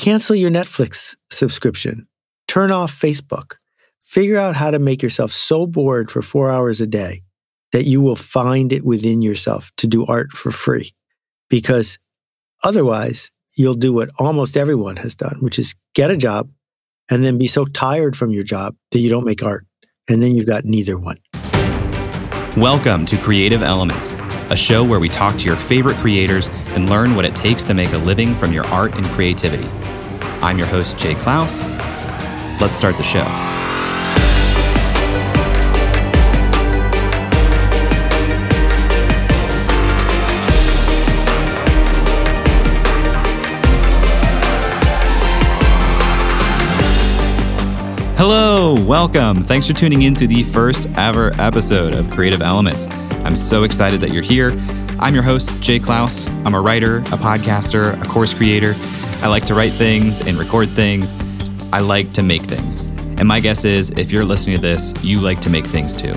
cancel your Netflix subscription, turn off Facebook, figure out how to make yourself so bored for four hours a day that you will find it within yourself to do art for free. Because otherwise, you'll do what almost everyone has done, which is get a job and then be so tired from your job that you don't make art. And then you've got neither one. Welcome to Creative Elements, a show where we talk to your favorite creators and learn what it takes to make a living from your art and creativity. I'm your host, Jay Clouse. Let's start the show. Hello, welcome. Thanks for tuning in to the first ever episode of Creative Elements. I'm so excited that you're here. I'm your host, Jay Clouse. I'm a writer, a podcaster, a course creator. I like to write things and record things. I like to make things. And my guess is if you're listening to this, you like to make things too.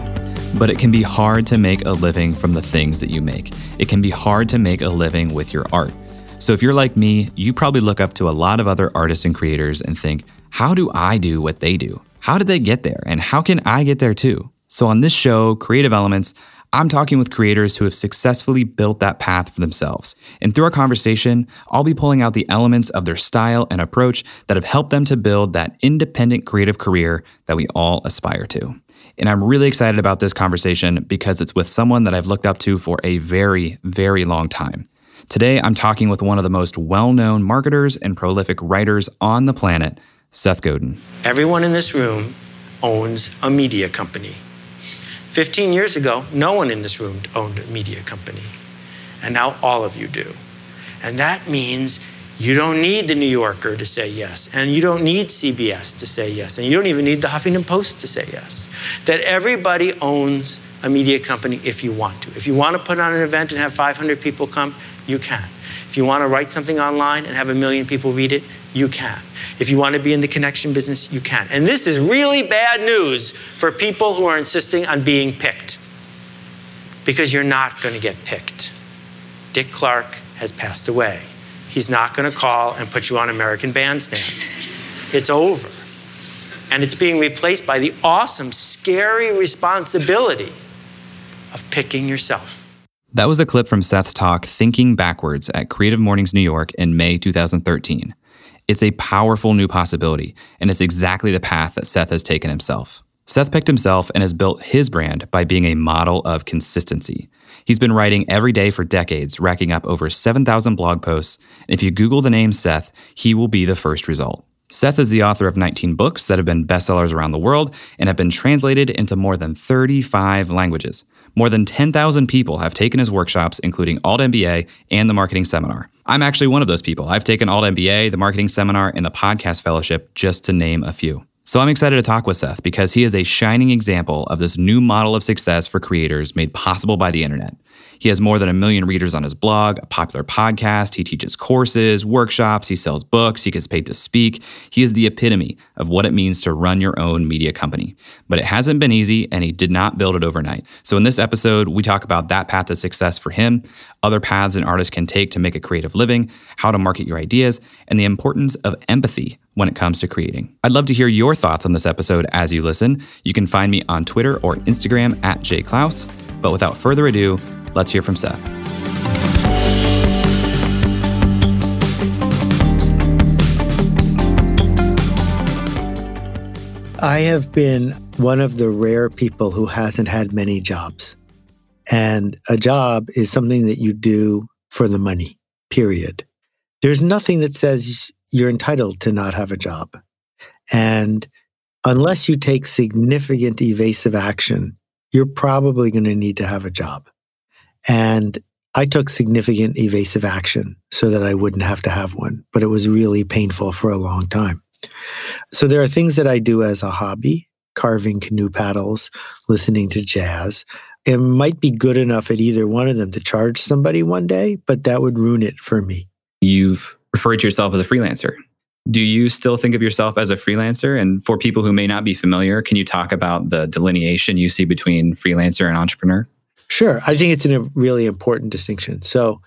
But it can be hard to make a living from the things that you make. It can be hard to make a living with your art. So if you're like me, you probably look up to a lot of other artists and creators and think, how do I do what they do? How did they get there? And how can I get there too? So, on this show, Creative Elements, I'm talking with creators who have successfully built that path for themselves. And through our conversation, I'll be pulling out the elements of their style and approach that have helped them to build that independent creative career that we all aspire to. And I'm really excited about this conversation because it's with someone that I've looked up to for a very, very long time. Today, I'm talking with one of the most well known marketers and prolific writers on the planet, Seth Godin. Everyone in this room owns a media company. 15 years ago, no one in this room owned a media company. And now all of you do. And that means you don't need the New Yorker to say yes, and you don't need CBS to say yes, and you don't even need the Huffington Post to say yes. That everybody owns a media company if you want to. If you want to put on an event and have 500 people come, you can. If you want to write something online and have a million people read it, you can. If you want to be in the connection business, you can. And this is really bad news for people who are insisting on being picked because you're not going to get picked. Dick Clark has passed away. He's not going to call and put you on American Bandstand. It's over. And it's being replaced by the awesome, scary responsibility of picking yourself. That was a clip from Seth's talk, Thinking Backwards, at Creative Mornings New York in May 2013. It's a powerful new possibility, and it's exactly the path that Seth has taken himself. Seth picked himself and has built his brand by being a model of consistency. He's been writing every day for decades, racking up over 7,000 blog posts. And if you Google the name Seth, he will be the first result. Seth is the author of 19 books that have been bestsellers around the world and have been translated into more than 35 languages. More than 10,000 people have taken his workshops, including Alt MBA and the Marketing Seminar. I'm actually one of those people. I've taken Alt MBA, the Marketing Seminar, and the Podcast Fellowship, just to name a few. So I'm excited to talk with Seth because he is a shining example of this new model of success for creators made possible by the internet. He has more than a million readers on his blog, a popular podcast. He teaches courses, workshops, he sells books, he gets paid to speak. He is the epitome of what it means to run your own media company. But it hasn't been easy, and he did not build it overnight. So in this episode, we talk about that path to success for him, other paths an artist can take to make a creative living, how to market your ideas, and the importance of empathy when it comes to creating. I'd love to hear your thoughts on this episode as you listen. You can find me on Twitter or Instagram at jclouse. But without further ado, Let's hear from Seth. I have been one of the rare people who hasn't had many jobs. And a job is something that you do for the money, period. There's nothing that says you're entitled to not have a job. And unless you take significant evasive action, you're probably going to need to have a job. And I took significant evasive action so that I wouldn't have to have one, but it was really painful for a long time. So there are things that I do as a hobby carving canoe paddles, listening to jazz. It might be good enough at either one of them to charge somebody one day, but that would ruin it for me. You've referred to yourself as a freelancer. Do you still think of yourself as a freelancer? And for people who may not be familiar, can you talk about the delineation you see between freelancer and entrepreneur? Sure. I think it's a really important distinction. So,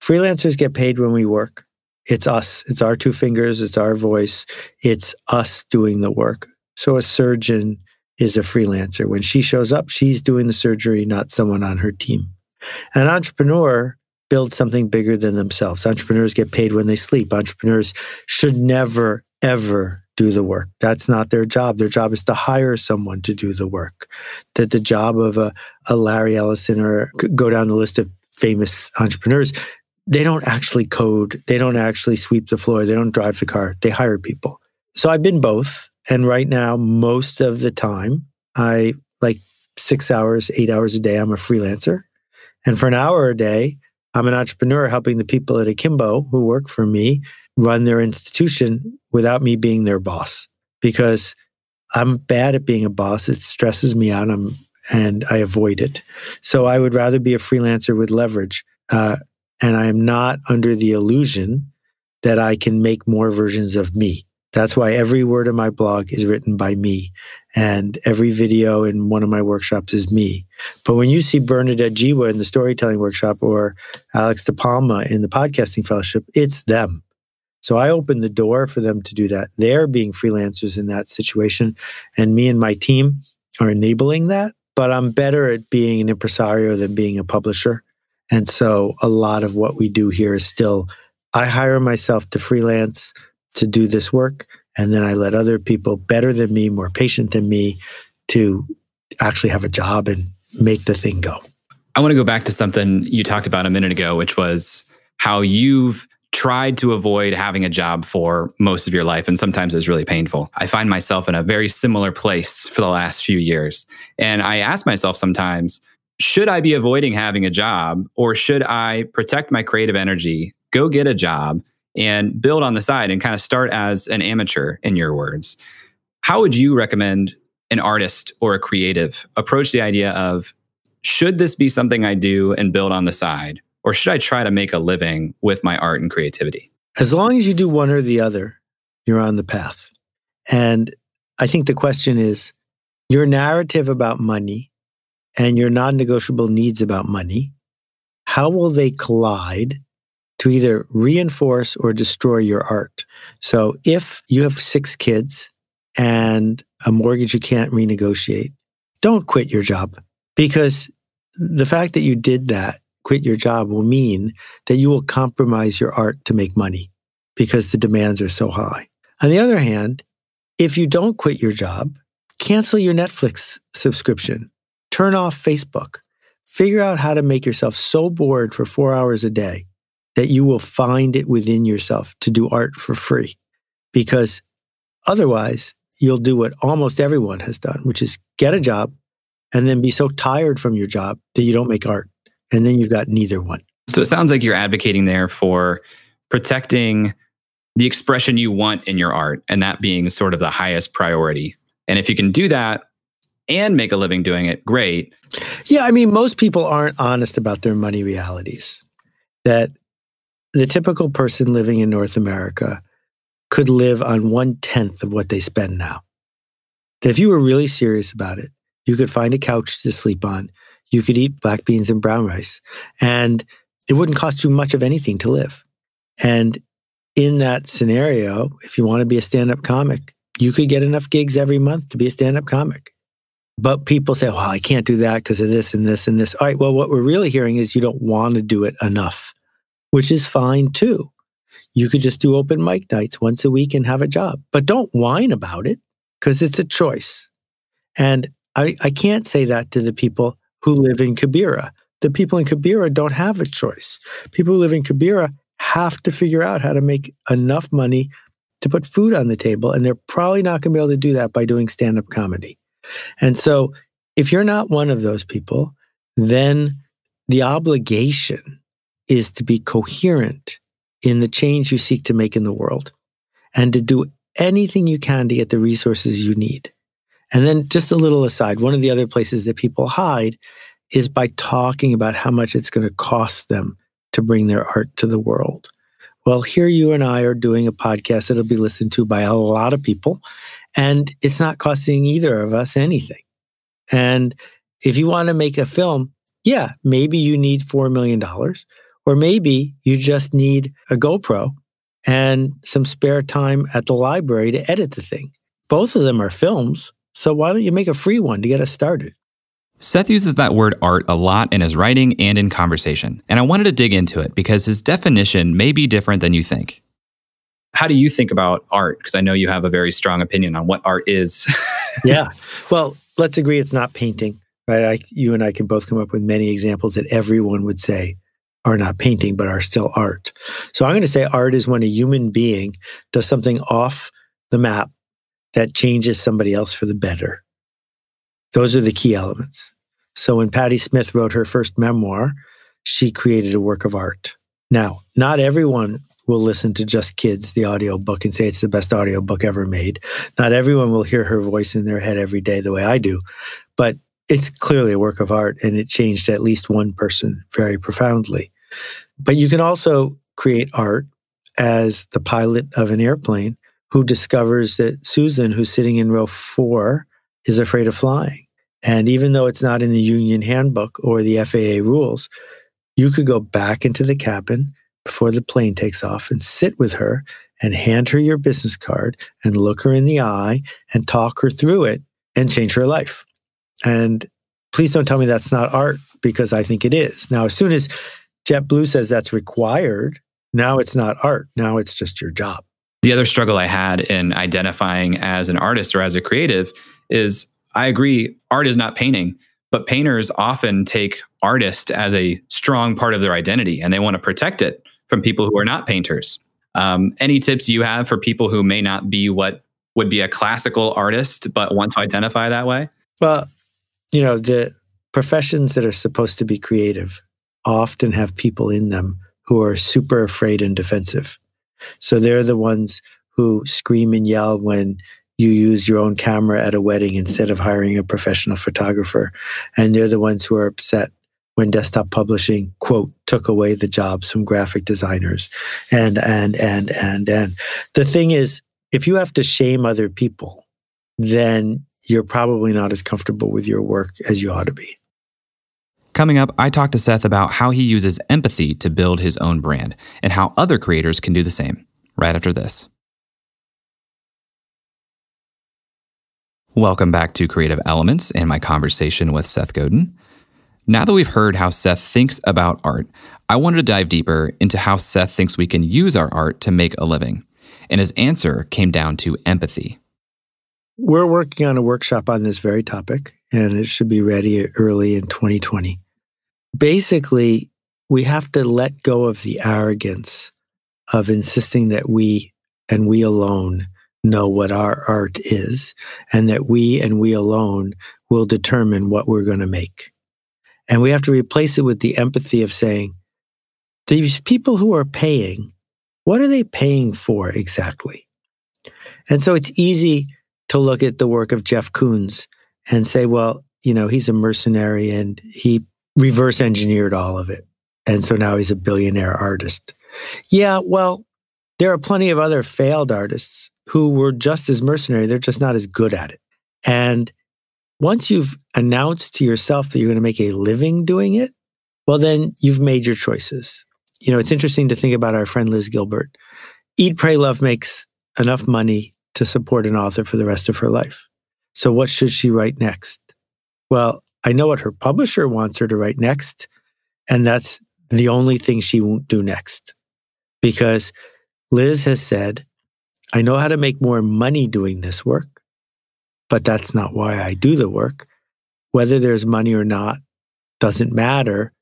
freelancers get paid when we work, It's us. It's our two fingers. It's our voice. It's us doing the work. So a surgeon is a freelancer. When she shows up, she's doing the surgery, not someone on her team. An entrepreneur builds something bigger than themselves. Entrepreneurs get paid when they sleep. Entrepreneurs should never, ever do the work. That's not their job. Their job is to hire someone to do the work. That the job of a, a Larry Ellison or go down the list of famous entrepreneurs, they don't actually code. They don't actually sweep the floor. They don't drive the car. They hire people. So I've been both. And right now, most of the time, I like six hours, eight hours a day, I'm a freelancer. And for an hour a day, I'm an entrepreneur helping the people at Akimbo who work for me run their institution without me being their boss because I'm bad at being a boss. It stresses me out I'm, and I avoid it. So I would rather be a freelancer with leverage. Uh, and I am not under the illusion that I can make more versions of me. That's why every word in my blog is written by me. And every video in one of my workshops is me. But when you see Bernadette Jiwa in the storytelling workshop or Alex DiPalma in the podcasting fellowship, it's them. So I open the door for them to do that. They're being freelancers in that situation. And me and my team are enabling that. But I'm better at being an impresario than being a publisher. And so a lot of what we do here is still I hire myself to freelance to do this work. And then I let other people better than me, more patient than me, to actually have a job and make the thing go. I want to go back to something you talked about a minute ago, which was how you've tried to avoid having a job for most of your life, and sometimes it's really painful. I find myself in a very similar place for the last few years. And I ask myself sometimes, should I be avoiding having a job or should I protect my creative energy, go get a job, and build on the side and kind of start as an amateur, in your words? How would you recommend an artist or a creative approach the idea of should this be something I do and build on the side? Or should I try to make a living with my art and creativity? As long as you do one or the other, you're on the path. And I think the question is your narrative about money and your non negotiable needs about money, how will they collide to either reinforce or destroy your art? So if you have six kids and a mortgage you can't renegotiate, don't quit your job because the fact that you did that quit your job will mean that you will compromise your art to make money because the demands are so high. On the other hand, if you don't quit your job, cancel your Netflix subscription, turn off Facebook, figure out how to make yourself so bored for four hours a day that you will find it within yourself to do art for free. Because otherwise, you'll do what almost everyone has done, which is get a job and then be so tired from your job that you don't make art and then you've got neither one. So it sounds like you're advocating there for protecting the expression you want in your art and that being sort of the highest priority. And if you can do that and make a living doing it, great. Yeah, I mean, most people aren't honest about their money realities. That the typical person living in North America could live on one tenth of what they spend now. That if you were really serious about it, you could find a couch to sleep on you could eat black beans and brown rice. And it wouldn't cost you much of anything to live. And in that scenario, if you want to be a stand up comic, you could get enough gigs every month to be a stand up comic. But people say, well, I can't do that because of this and this and this. All right, well, what we're really hearing is you don't want to do it enough, which is fine too. You could just do open mic nights once a week and have a job, but don't whine about it because it's a choice. And I, I can't say that to the people who live in Kibera. The people in Kibera don't have a choice. People who live in Kibera have to figure out how to make enough money to put food on the table. And they're probably not going to be able to do that by doing stand up comedy. And so, if you're not one of those people, then the obligation is to be coherent in the change you seek to make in the world and to do anything you can to get the resources you need. And then, just a little aside, one of the other places that people hide is by talking about how much it's going to cost them to bring their art to the world. Well, here you and I are doing a podcast that'll be listened to by a lot of people, and it's not costing either of us anything. And if you want to make a film, yeah, maybe you need $4 million, or maybe you just need a GoPro and some spare time at the library to edit the thing. Both of them are films. So why don't you make a free one to get us started? Seth uses that word art a lot in his writing and in conversation, and I wanted to dig into it because his definition may be different than you think. How do you think about art? Because I know you have a very strong opinion on what art is. yeah. Well, let's agree it's not painting, right? I, you and I can both come up with many examples that everyone would say are not painting, but are still art. So I'm going to say art is when a human being does something off the map that changes somebody else for the better. Those are the key elements. So when Patti Smith wrote her first memoir, she created a work of art. Now, not everyone will listen to Just Kids, the audiobook, and say it's the best audiobook ever made. Not everyone will hear her voice in their head every day the way I do, but it's clearly a work of art and it changed at least one person very profoundly. But you can also create art as the pilot of an airplane who discovers that Susan, who's sitting in row four, is afraid of flying. And even though it's not in the union handbook or the FAA rules, you could go back into the cabin before the plane takes off and sit with her and hand her your business card and look her in the eye and talk her through it and change her life. And please don't tell me that's not art because I think it is. Now, as soon as JetBlue says that's required, now it's not art. Now it's just your job. The other struggle I had in identifying as an artist or as a creative is I agree, art is not painting, but painters often take artist as a strong part of their identity and they want to protect it from people who are not painters. Um, any tips you have for people who may not be what would be a classical artist but want to identify that way? Well, you know, the professions that are supposed to be creative often have people in them who are super afraid and defensive. So they're the ones who scream and yell when you use your own camera at a wedding instead of hiring a professional photographer. And they're the ones who are upset when desktop publishing, quote, took away the jobs from graphic designers. And, and, and, and, and. The thing is, if you have to shame other people, then you're probably not as comfortable with your work as you ought to be. Coming up, I talk to Seth about how he uses empathy to build his own brand and how other creators can do the same, right after this. Welcome back to Creative Elements and my conversation with Seth Godin. Now that we've heard how Seth thinks about art, I wanted to dive deeper into how Seth thinks we can use our art to make a living. And his answer came down to empathy. We're working on a workshop on this very topic, and it should be ready early in 2020. Basically, we have to let go of the arrogance of insisting that we and we alone know what our art is and that we and we alone will determine what we're going to make. And we have to replace it with the empathy of saying, these people who are paying, what are they paying for exactly? And so it's easy to look at the work of Jeff Koons and say, well, you know, he's a mercenary and he reverse engineered all of it. And so now he's a billionaire artist. Yeah, well, there are plenty of other failed artists who were just as mercenary. They're just not as good at it. And once you've announced to yourself that you're going to make a living doing it, well, then you've made your choices. You know, it's interesting to think about our friend Liz Gilbert. Eat, Pray, Love makes enough money to support an author for the rest of her life. So, what should she write next? Well, I know what her publisher wants her to write next. And that's the only thing she won't do next. Because Liz has said, I know how to make more money doing this work, but that's not why I do the work. Whether there's money or not doesn't matter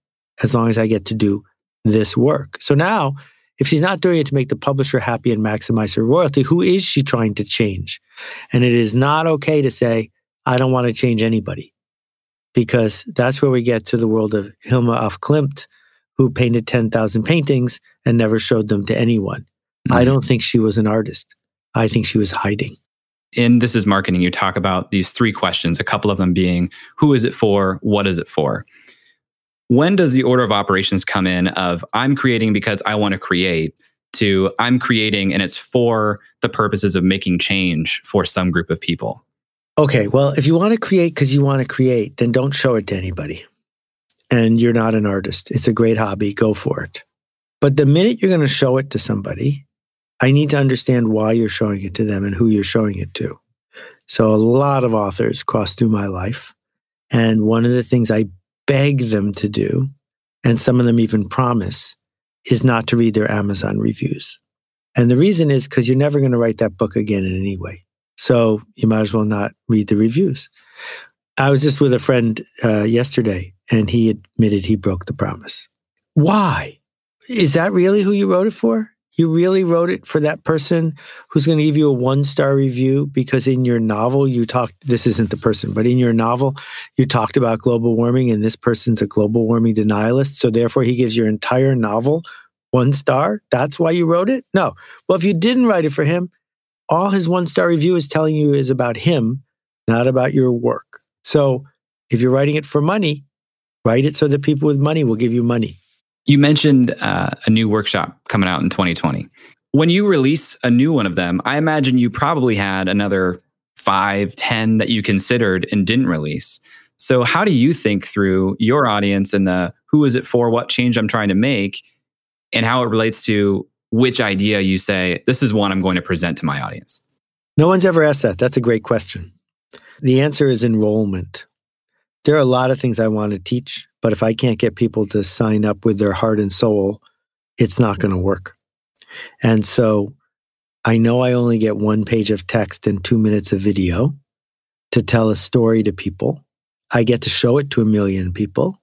as long as I get to do this work. So now, if she's not doing it to make the publisher happy and maximize her royalty, who is she trying to change? And it is not okay to say, I don't want to change anybody, because that's where we get to the world of Hilma af Klint, who painted 10,000 paintings and never showed them to anyone. Mm-hmm. I don't think she was an artist. I think she was hiding. In This is Marketing, you talk about these three questions, a couple of them being who is it for? What is it for? When does the order of operations come in of I'm creating because I want to create to I'm creating and it's for the purposes of making change for some group of people? Okay, well, if you want to create because you want to create, then don't show it to anybody. And you're not an artist. It's a great hobby. Go for it. But the minute you're going to show it to somebody, I need to understand why you're showing it to them and who you're showing it to. So a lot of authors cross through my life. And one of the things I beg them to do, and some of them even promise, is not to read their Amazon reviews. And the reason is because you're never going to write that book again in any way. So you might as well not read the reviews. I was just with a friend uh, yesterday, and he admitted he broke the promise. Why? Is that really who you wrote it for? You really wrote it for that person who's going to give you a one star review because in your novel you talked, this isn't the person, but in your novel you talked about global warming and this person's a global warming denialist. So therefore he gives your entire novel one star. That's why you wrote it? No. Well, if you didn't write it for him, all his one star review is telling you is about him, not about your work. So if you're writing it for money, write it so that people with money will give you money. You mentioned uh, a new workshop coming out in 2020. When you release a new one of them, I imagine you probably had another five, ten that you considered and didn't release. So, how do you think through your audience and the who is it for, what change I'm trying to make, and how it relates to which idea you say, this is one I'm going to present to my audience? No one's ever asked that. That's a great question. The answer is enrollment. There are a lot of things I want to teach, but if I can't get people to sign up with their heart and soul, it's not going to work. And so I know I only get one page of text and two minutes of video to tell a story to people. I get to show it to a million people.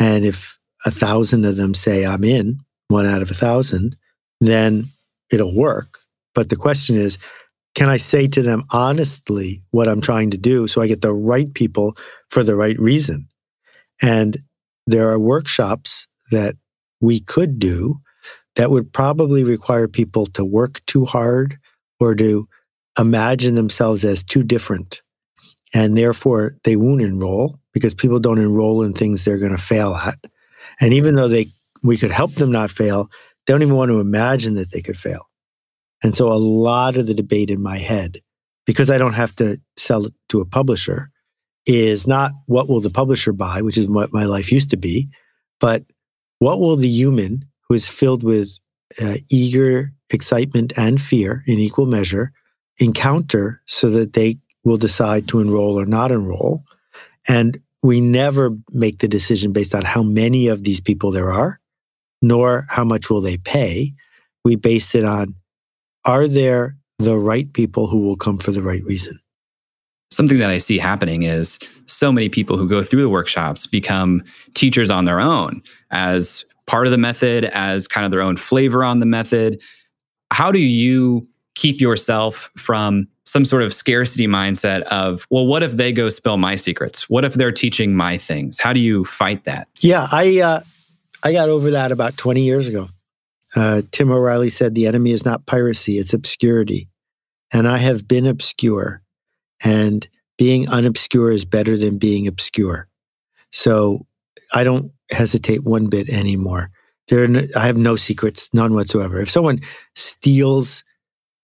And if a thousand of them say I'm in, one out of a thousand, then it'll work. But the question is, can I say to them honestly what I'm trying to do so I get the right people for the right reason? And there are workshops that we could do that would probably require people to work too hard or to imagine themselves as too different. And therefore, they won't enroll because people don't enroll in things they're going to fail at. And even though they we could help them not fail, they don't even want to imagine that they could fail. And so a lot of the debate in my head, because I don't have to sell it to a publisher, is not what will the publisher buy, which is what my life used to be, but what will the human who is filled with uh, eager excitement and fear in equal measure encounter so that they will decide to enroll or not enroll. And we never make the decision based on how many of these people there are, nor how much will they pay. We base it on are there the right people who will come for the right reason? Something that I see happening is so many people who go through the workshops become teachers on their own as part of the method, as kind of their own flavor on the method. How do you keep yourself from some sort of scarcity mindset of, well, what if they go spill my secrets? What if they're teaching my things? How do you fight that? Yeah, I uh, I got over that about 20 years ago. Uh, Tim O'Reilly said, The enemy is not piracy, it's obscurity. And I have been obscure, and being unobscure is better than being obscure. So I don't hesitate one bit anymore. There, no, I have no secrets, none whatsoever. If someone steals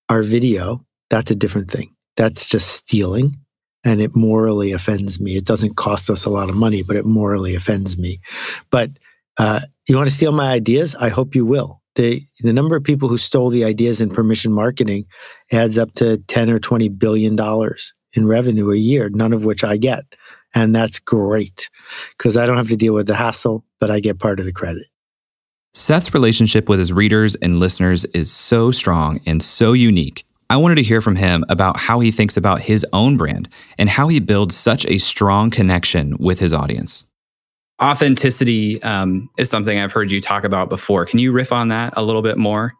our video, that's a different thing. That's just stealing, and it morally offends me. It doesn't cost us a lot of money, but it morally offends me. But uh, you want to steal my ideas? I hope you will. The the number of people who stole the ideas in permission marketing adds up to 10 or 20 billion dollars in revenue a year none of which i get. And that's great because i don't have to deal with the hassle but i get part of the credit. Seth's relationship with his readers and listeners is so strong and so unique. I wanted to hear from him about how he thinks about his own brand and how he builds such a strong connection with his audience authenticity um, is something I've heard you talk about before. Can you riff on that a little bit more?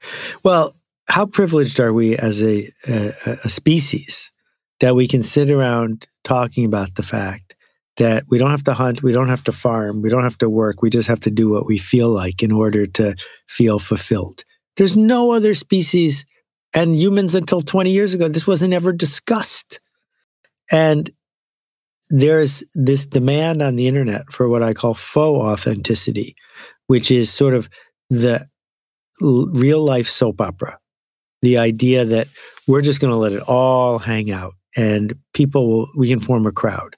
Well, how privileged are we as a, a, a species that we can sit around talking about the fact that we don't have to hunt, we don't have to farm, we don't have to work, we just have to do what we feel like in order to feel fulfilled. There's no other species and humans until 20 years ago, this wasn't ever discussed. And there's this demand on the internet for what I call faux authenticity, which is sort of the real life soap opera. The idea that we're just going to let it all hang out and people will, we can form a crowd.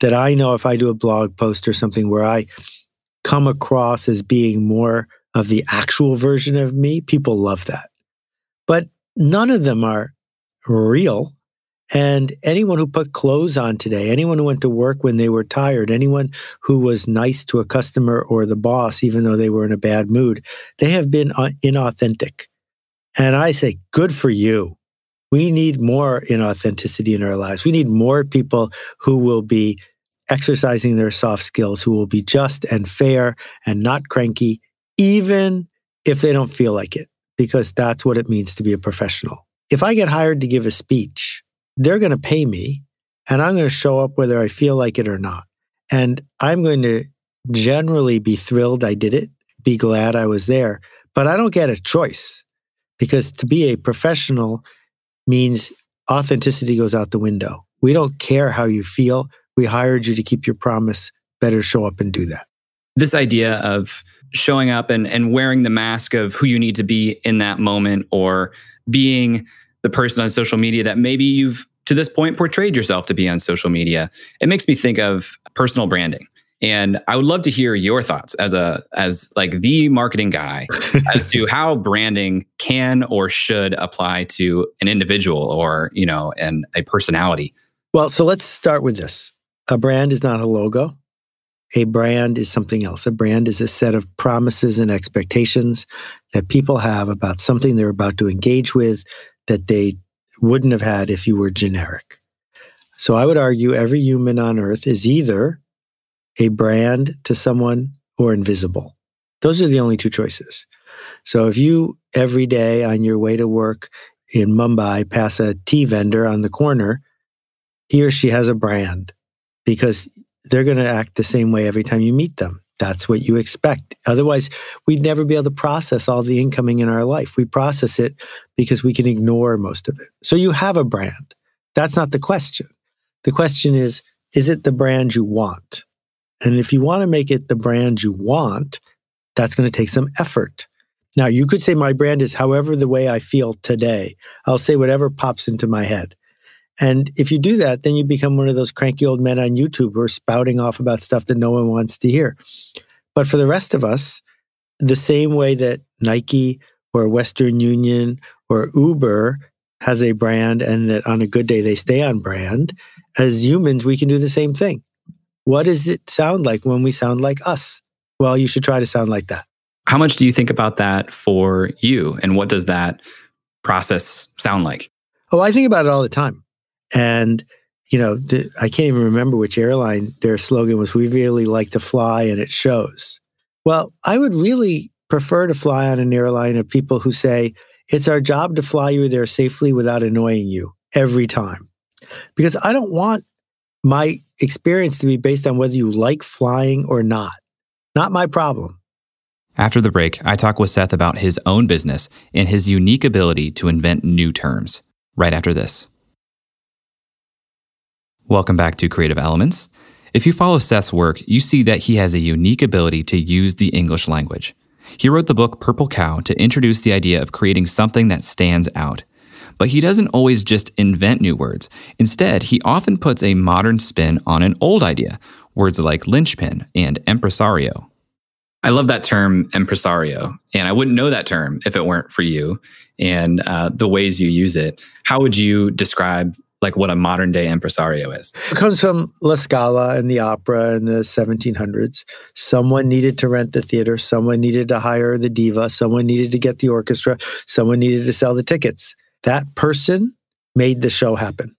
That I know if I do a blog post or something where I come across as being more of the actual version of me, people love that. But none of them are real. And anyone who put clothes on today, anyone who went to work when they were tired, anyone who was nice to a customer or the boss, even though they were in a bad mood, they have been uh, inauthentic. And I say, good for you. We need more inauthenticity in our lives. We need more people who will be exercising their soft skills, who will be just and fair and not cranky, even if they don't feel like it, because that's what it means to be a professional. If I get hired to give a speech, they're going to pay me and I'm going to show up whether I feel like it or not. And I'm going to generally be thrilled I did it, be glad I was there, but I don't get a choice because to be a professional means authenticity goes out the window. We don't care how you feel. We hired you to keep your promise. Better show up and do that. This idea of showing up and, and wearing the mask of who you need to be in that moment or being the person on social media that maybe you've to this point portrayed yourself to be on social media. It makes me think of personal branding. And I would love to hear your thoughts as a as like the marketing guy as to how branding can or should apply to an individual or, you know, and a personality. Well, so let's start with this. A brand is not a logo. A brand is something else. A brand is a set of promises and expectations that people have about something they're about to engage with that they wouldn't have had if you were generic. So I would argue every human on earth is either a brand to someone or invisible. Those are the only two choices. So if you every day on your way to work in Mumbai pass a tea vendor on the corner, he or she has a brand because they're going to act the same way every time you meet them. That's what you expect. Otherwise, we'd never be able to process all the incoming in our life. We process it because we can ignore most of it. So you have a brand. That's not the question. The question is, is it the brand you want? And if you want to make it the brand you want, that's going to take some effort. Now, you could say my brand is however the way I feel today. I'll say whatever pops into my head. And if you do that, then you become one of those cranky old men on YouTube who are spouting off about stuff that no one wants to hear. But for the rest of us, the same way that Nike or Western Union or Uber has a brand and that on a good day they stay on brand, as humans, we can do the same thing. What does it sound like when we sound like us? Well, you should try to sound like that. How much do you think about that for you? And what does that process sound like? Oh, I think about it all the time. And, you know, the, I can't even remember which airline their slogan was, we really like to fly and it shows. Well, I would really prefer to fly on an airline of people who say, it's our job to fly you there safely without annoying you every time. Because I don't want my experience to be based on whether you like flying or not. Not my problem. After the break, I talk with Seth about his own business and his unique ability to invent new terms. Right after this. Welcome back to Creative Elements. If you follow Seth's work, you see that he has a unique ability to use the English language. He wrote the book Purple Cow to introduce the idea of creating something that stands out. But he doesn't always just invent new words. Instead, he often puts a modern spin on an old idea, words like linchpin and impresario. I love that term, impresario. And I wouldn't know that term if it weren't for you and uh, the ways you use it. How would you describe like what a modern day impresario is. It comes from La Scala and the opera in the 1700s. Someone needed to rent the theater, someone needed to hire the diva, someone needed to get the orchestra, someone needed to sell the tickets. That person made the show happen.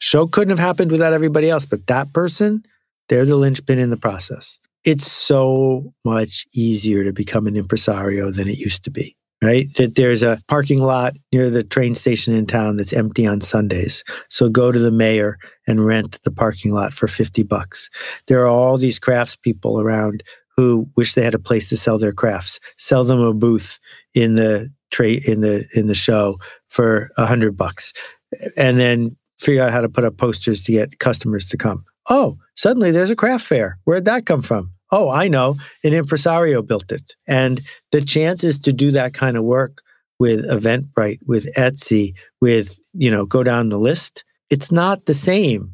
Show couldn't have happened without everybody else, but that person, they're the linchpin in the process. It's so much easier to become an impresario than it used to be right? That there's a parking lot near the train station in town that's empty on Sundays. So go to the mayor and rent the parking lot for 50 bucks. There are all these craftspeople around who wish they had a place to sell their crafts. Sell them a booth in the tray in the in the show for a hundred bucks. And then figure out how to put up posters to get customers to come. Oh, suddenly there's a craft fair. Where'd that come from? Oh, I know, an impresario built it. And the chances to do that kind of work with Eventbrite, with Etsy, with, you know, go down the list, it's not the same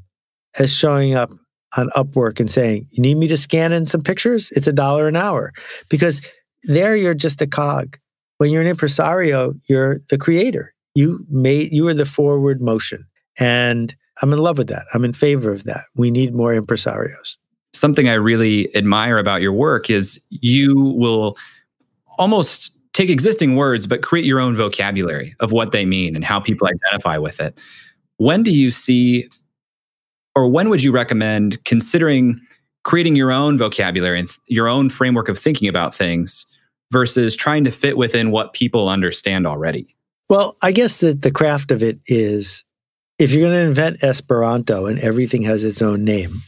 as showing up on Upwork and saying, you need me to scan in some pictures? It's a dollar an hour. Because there you're just a cog. When you're an impresario, you're the creator. You made you are the forward motion. And I'm in love with that. I'm in favor of that. We need more impresarios. Something I really admire about your work is you will almost take existing words but create your own vocabulary of what they mean and how people identify with it. When do you see or when would you recommend considering creating your own vocabulary and your own framework of thinking about things versus trying to fit within what people understand already? Well, I guess that the craft of it is if you're going to invent Esperanto and everything has its own name,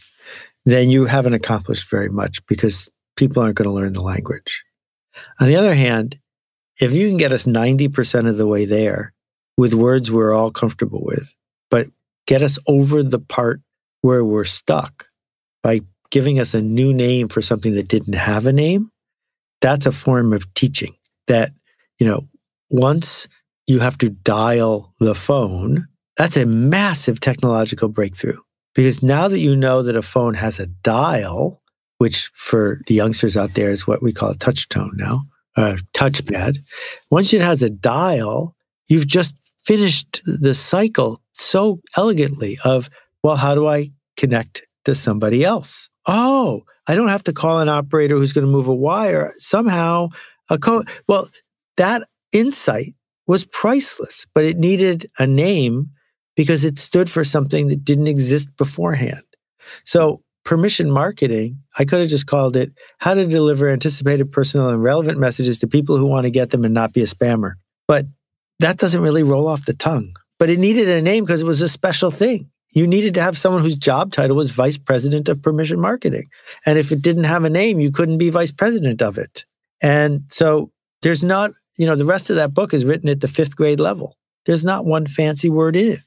then you haven't accomplished very much because people aren't going to learn the language. On the other hand, if you can get us 90% of the way there with words we're all comfortable with, but get us over the part where we're stuck by giving us a new name for something that didn't have a name, that's a form of teaching that, you know, once you have to dial the phone, that's a massive technological breakthrough. Because now that you know that a phone has a dial, which for the youngsters out there is what we call a touch tone now, a touchpad. Once it has a dial, you've just finished the cycle so elegantly of, well, how do I connect to somebody else? Oh, I don't have to call an operator who's going to move a wire. Somehow, a code. Well, that insight was priceless, but it needed a name because it stood for something that didn't exist beforehand. So, permission marketing, I could have just called it how to deliver anticipated, personal, and relevant messages to people who want to get them and not be a spammer. But that doesn't really roll off the tongue. But it needed a name because it was a special thing. You needed to have someone whose job title was vice president of permission marketing. And if it didn't have a name, you couldn't be vice president of it. And so there's not, you know, the rest of that book is written at the fifth grade level. There's not one fancy word in it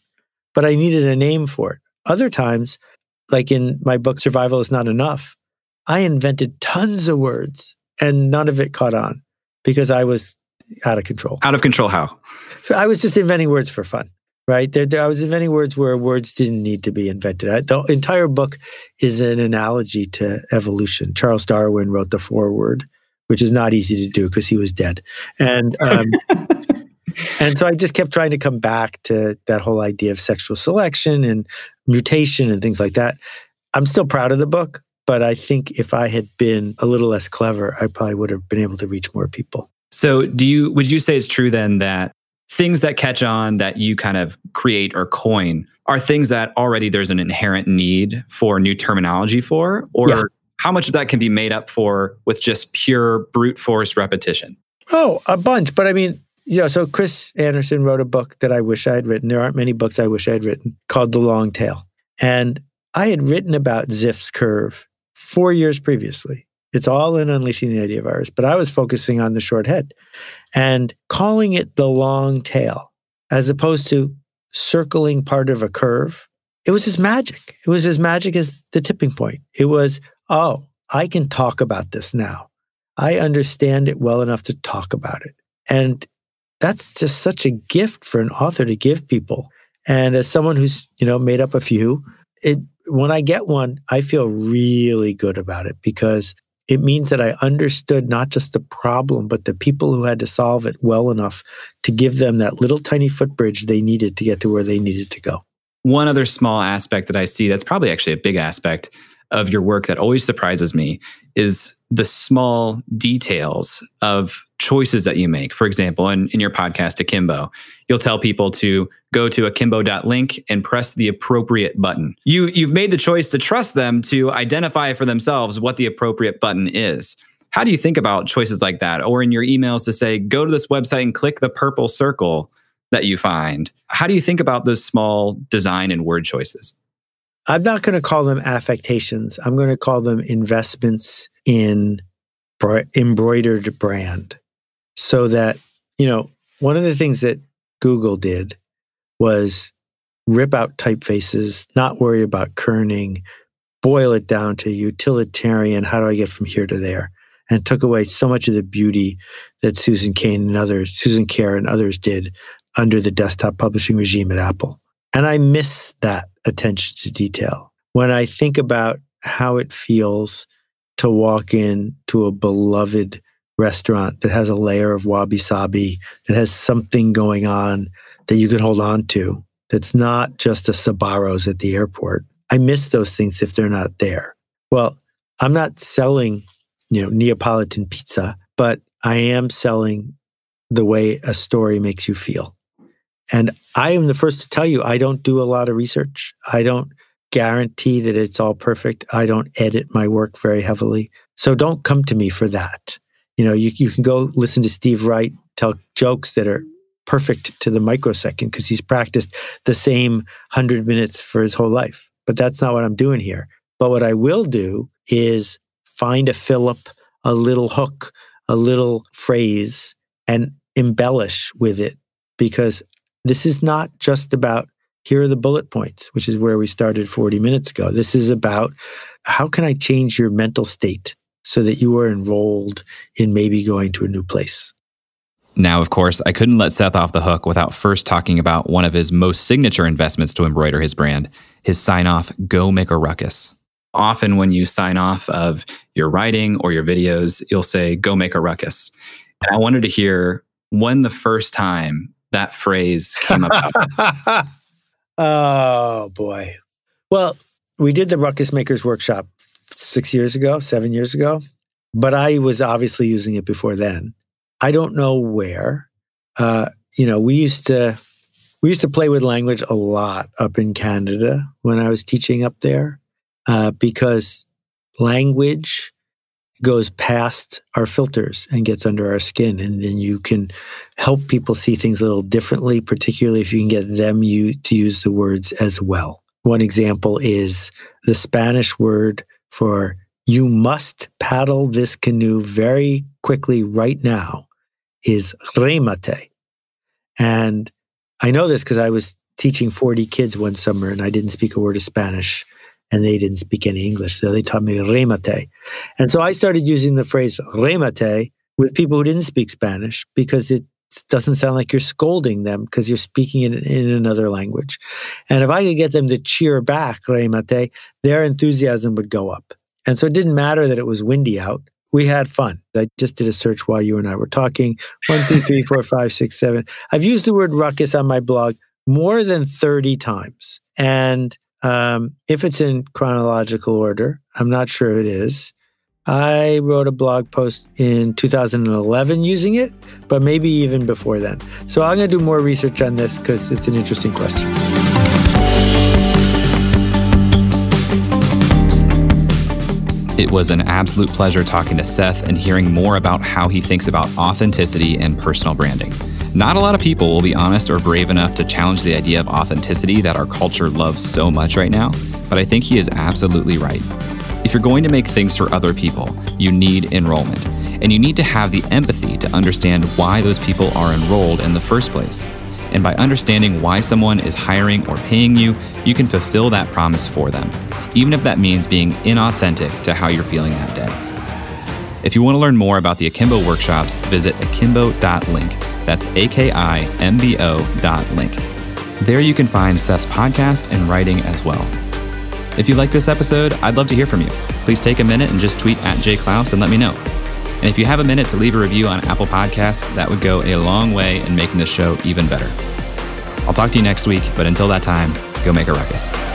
but I needed a name for it. Other times, like in my book, Survival is Not Enough, I invented tons of words and none of it caught on because I was out of control. Out of control, how? I was just inventing words for fun, right? There, there, I was inventing words where words didn't need to be invented. I, the entire book is an analogy to evolution. Charles Darwin wrote the foreword, which is not easy to do because he was dead. And um, and so I just kept trying to come back to that whole idea of sexual selection and mutation and things like that. I'm still proud of the book, but I think if I had been a little less clever, I probably would have been able to reach more people. So, do you would you say it's true then that things that catch on that you kind of create or coin are things that already there's an inherent need for new terminology for or yeah. how much of that can be made up for with just pure brute force repetition? Oh, a bunch, but I mean, yeah, so Chris Anderson wrote a book that I wish I had written. There aren't many books I wish I had written called The Long Tail. And I had written about Zipf's curve four years previously. It's all in Unleashing the Idea Virus, but I was focusing on the short head and calling it the long tail as opposed to circling part of a curve. It was as magic. It was as magic as the tipping point. It was, oh, I can talk about this now. I understand it well enough to talk about it. And that's just such a gift for an author to give people. And as someone who's, you know, made up a few, it when I get one, I feel really good about it because it means that I understood not just the problem, but the people who had to solve it well enough to give them that little tiny footbridge they needed to get to where they needed to go. One other small aspect that I see that's probably actually a big aspect of your work that always surprises me is the small details of choices that you make. For example, in, in your podcast, Akimbo, you'll tell people to go to akimbo.link and press the appropriate button. You, you've made the choice to trust them to identify for themselves what the appropriate button is. How do you think about choices like that? Or in your emails to say, go to this website and click the purple circle that you find. How do you think about those small design and word choices? I'm not going to call them affectations. I'm going to call them investments in embroidered brand. So that, you know, one of the things that Google did was rip out typefaces, not worry about kerning, boil it down to utilitarian, how do I get from here to there? And took away so much of the beauty that Susan Cain and others, Susan Kare and others did under the desktop publishing regime at Apple. And I miss that attention to detail. When I think about how it feels to walk in to a beloved restaurant that has a layer of wabi sabi, that has something going on that you can hold on to that's not just a Sbarro's at the airport. I miss those things if they're not there. Well, I'm not selling, you know, Neapolitan pizza, but I am selling the way a story makes you feel. And I am the first to tell you, I don't do a lot of research. I don't guarantee that it's all perfect. I don't edit my work very heavily. So don't come to me for that. You know, you, you can go listen to Steve Wright tell jokes that are perfect to the microsecond because he's practiced the same 100 minutes for his whole life. But that's not what I'm doing here. But what I will do is find a fillip, a little hook, a little phrase, and embellish with it because this is not just about here are the bullet points, which is where we started 40 minutes ago. This is about how can I change your mental state so that you are enrolled in maybe going to a new place? Now, of course, I couldn't let Seth off the hook without first talking about one of his most signature investments to embroider his brand, his sign off, Go Make a Ruckus. Often, when you sign off of your writing or your videos, you'll say, Go Make a Ruckus. And I wanted to hear when the first time that phrase came about. oh, boy. Well, we did the Ruckus Makers Workshop six years ago, seven years ago, but I was obviously using it before then. I don't know where. Uh, you know, we used to we used to play with language a lot up in Canada when I was teaching up there, uh, because language goes past our filters and gets under our skin, and then you can help people see things a little differently, particularly if you can get them you to use the words as well. One example is the Spanish word for you must paddle this canoe very quickly right now is remate. And I know this because I was teaching 40 kids one summer and I didn't speak a word of Spanish and they didn't speak any English. So they taught me remate. And so I started using the phrase remate with people who didn't speak Spanish because it doesn't sound like you're scolding them because you're speaking in, in another language. And if I could get them to cheer back remate, their enthusiasm would go up. And so it didn't matter that it was windy out we had fun. I just did a search while you and I were talking. One, two, three, four, five, six, seven. I've used the word ruckus on my blog more than 30 times. And um, if it's in chronological order, I'm not sure it is. I wrote a blog post in 2011 using it, but maybe even before then. So I'm going to do more research on this because it's an interesting question. It was an absolute pleasure talking to Seth and hearing more about how he thinks about authenticity and personal branding. Not a lot of people will be honest or brave enough to challenge the idea of authenticity that our culture loves so much right now, but I think he is absolutely right. If you're going to make things for other people, you need enrollment, and you need to have the empathy to understand why those people are enrolled in the first place. And by understanding why someone is hiring or paying you, you can fulfill that promise for them even if that means being inauthentic to how you're feeling that day. If you want to learn more about the Akimbo workshops, visit akimbo.link. That's A K I M B O dot link. There you can find Seth's podcast and writing as well. If you like this episode, I'd love to hear from you. Please take a minute and just tweet at Clouse and let me know. And if you have a minute to leave a review on Apple Podcasts, that would go a long way in making this show even better. I'll talk to you next week, but until that time, go make a ruckus.